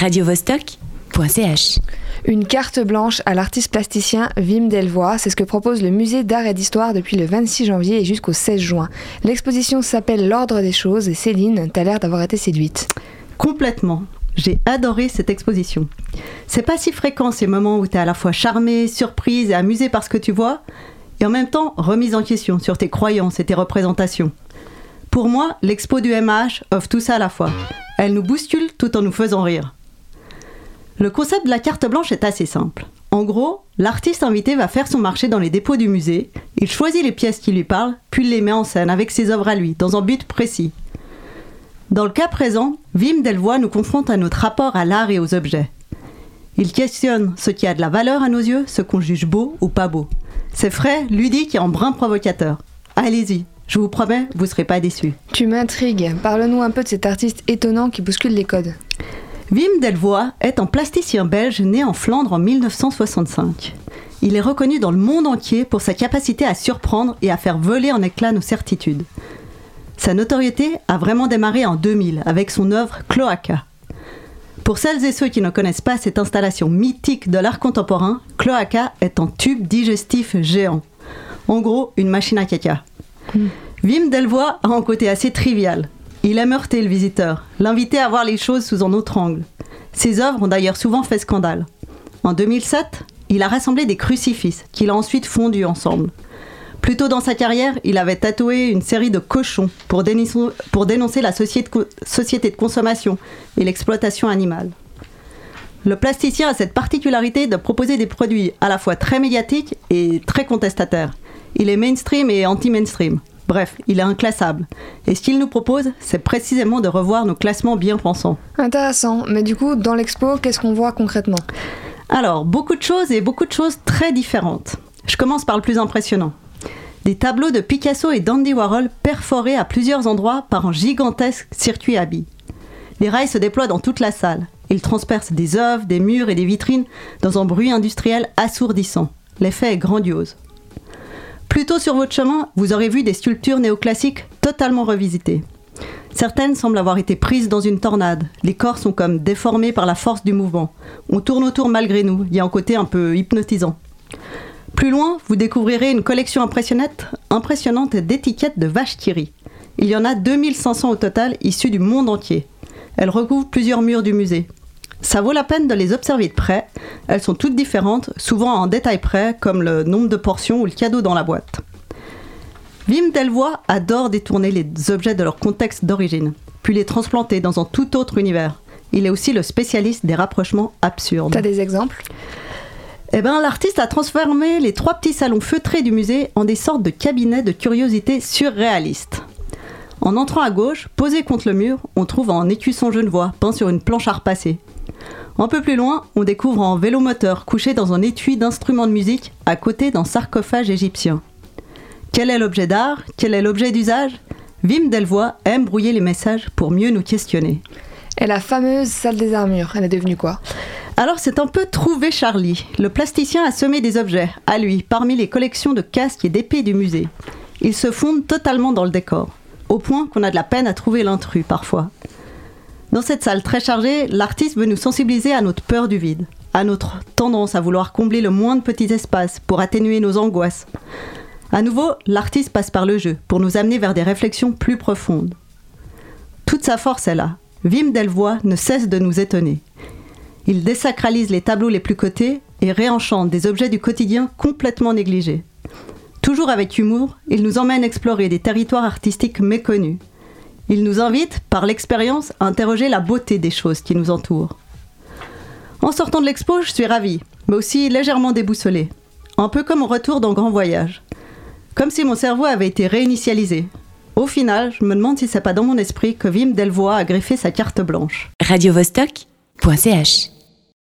radiovostok.ch. Une carte blanche à l'artiste plasticien Wim Delvoye, c'est ce que propose le musée d'art et d'histoire depuis le 26 janvier et jusqu'au 16 juin. L'exposition s'appelle L'ordre des choses et Céline, t'as l'air d'avoir été séduite. Complètement. J'ai adoré cette exposition. C'est pas si fréquent ces moments où t'es à la fois charmée, surprise et amusée par ce que tu vois, et en même temps remise en question sur tes croyances et tes représentations. Pour moi, l'expo du MH offre tout ça à la fois. Elle nous bouscule tout en nous faisant rire. Le concept de la carte blanche est assez simple. En gros, l'artiste invité va faire son marché dans les dépôts du musée, il choisit les pièces qui lui parlent, puis les met en scène avec ses œuvres à lui, dans un but précis. Dans le cas présent, Wim Delvoye nous confronte à notre rapport à l'art et aux objets. Il questionne ce qui a de la valeur à nos yeux, ce qu'on juge beau ou pas beau. C'est frais, ludique et en brin provocateur. Allez-y, je vous promets, vous ne serez pas déçus. Tu m'intrigues. Parle-nous un peu de cet artiste étonnant qui bouscule les codes. Wim Delvoye est un plasticien belge né en Flandre en 1965. Il est reconnu dans le monde entier pour sa capacité à surprendre et à faire voler en éclats nos certitudes. Sa notoriété a vraiment démarré en 2000 avec son œuvre Cloaca. Pour celles et ceux qui ne connaissent pas cette installation mythique de l'art contemporain, Cloaca est un tube digestif géant. En gros, une machine à caca. Wim Delvoye a un côté assez trivial. Il aime heurter le visiteur, l'inviter à voir les choses sous un autre angle. Ses œuvres ont d'ailleurs souvent fait scandale. En 2007, il a rassemblé des crucifixes qu'il a ensuite fondus ensemble. Plus tôt dans sa carrière, il avait tatoué une série de cochons pour dénoncer, pour dénoncer la société de consommation et l'exploitation animale. Le plasticien a cette particularité de proposer des produits à la fois très médiatiques et très contestataires. Il est mainstream et anti-mainstream. Bref, il est inclassable. Et ce qu'il nous propose, c'est précisément de revoir nos classements bien pensants. Intéressant. Mais du coup, dans l'expo, qu'est-ce qu'on voit concrètement? Alors, beaucoup de choses et beaucoup de choses très différentes. Je commence par le plus impressionnant. Des tableaux de Picasso et d'Andy Warhol perforés à plusieurs endroits par un gigantesque circuit à billes. Les rails se déploient dans toute la salle. Ils transpercent des œuvres, des murs et des vitrines dans un bruit industriel assourdissant. L'effet est grandiose. Plus tôt sur votre chemin, vous aurez vu des sculptures néoclassiques totalement revisitées. Certaines semblent avoir été prises dans une tornade. Les corps sont comme déformés par la force du mouvement. On tourne autour malgré nous. Il y a un côté un peu hypnotisant. Plus loin, vous découvrirez une collection impressionnante, d'étiquettes de vaches Thierry. Il y en a 2500 au total, issues du monde entier. Elles recouvrent plusieurs murs du musée. Ça vaut la peine de les observer de près. Elles sont toutes différentes, souvent en détail près, comme le nombre de portions ou le cadeau dans la boîte. Wim Delvoye adore détourner les objets de leur contexte d'origine, puis les transplanter dans un tout autre univers. Il est aussi le spécialiste des rapprochements absurdes. T'as des exemples? Eh ben, l'artiste a transformé les trois petits salons feutrés du musée en des sortes de cabinets de curiosités surréalistes. En entrant à gauche, posé contre le mur, on trouve un écusson genevois peint sur une planche à repasser. Un peu plus loin, on découvre un vélomoteur couché dans un étui d'instruments de musique à côté d'un sarcophage égyptien. Quel est l'objet d'art? Quel est l'objet d'usage? Wim Delvoye aime brouiller les messages pour mieux nous questionner. Et la fameuse salle des armures, elle est devenue quoi? Alors c'est un peu trouvé Charlie. Le plasticien a semé des objets, à lui, parmi les collections de casques et d'épées du musée. Ils se fondent totalement dans le décor, au point qu'on a de la peine à trouver l'intrus parfois. Dans cette salle très chargée, l'artiste veut nous sensibiliser à notre peur du vide, à notre tendance à vouloir combler le moins de petits espaces pour atténuer nos angoisses. À nouveau, l'artiste passe par le jeu pour nous amener vers des réflexions plus profondes. Toute sa force est là. Wim Delvoye ne cesse de nous étonner. Il désacralise les tableaux les plus cotés et réenchante des objets du quotidien complètement négligés. Toujours avec humour, il nous emmène explorer des territoires artistiques méconnus. Il nous invite, par l'expérience, à interroger la beauté des choses qui nous entourent. En sortant de l'expo, je suis ravie, mais aussi légèrement déboussolée. Un peu comme au retour d'un grand voyage. Comme si mon cerveau avait été réinitialisé. Au final, je me demande si c'est pas dans mon esprit que Wim Delvoye a greffé sa carte blanche. Radio Vostok.ch